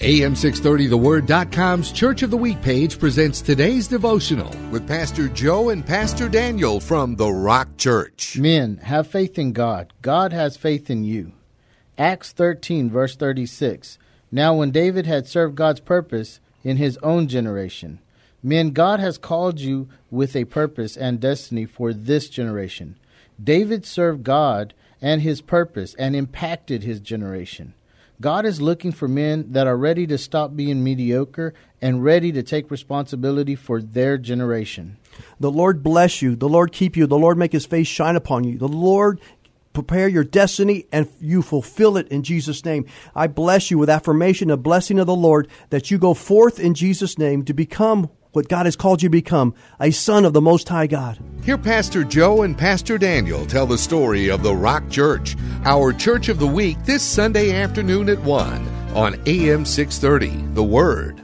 AM630TheWord.com's Church of the Week page presents today's devotional with Pastor Joe and Pastor Daniel from The Rock Church. Men, have faith in God. God has faith in you. Acts 13, verse 36. Now, when David had served God's purpose in his own generation, men, God has called you with a purpose and destiny for this generation. David served God and his purpose and impacted his generation. God is looking for men that are ready to stop being mediocre and ready to take responsibility for their generation. The Lord bless you. The Lord keep you. The Lord make his face shine upon you. The Lord prepare your destiny and you fulfill it in Jesus' name. I bless you with affirmation, a blessing of the Lord that you go forth in Jesus' name to become what God has called you to become, a son of the Most High God. Hear Pastor Joe and Pastor Daniel tell the story of the Rock Church, our Church of the Week, this Sunday afternoon at 1 on AM 630. The Word.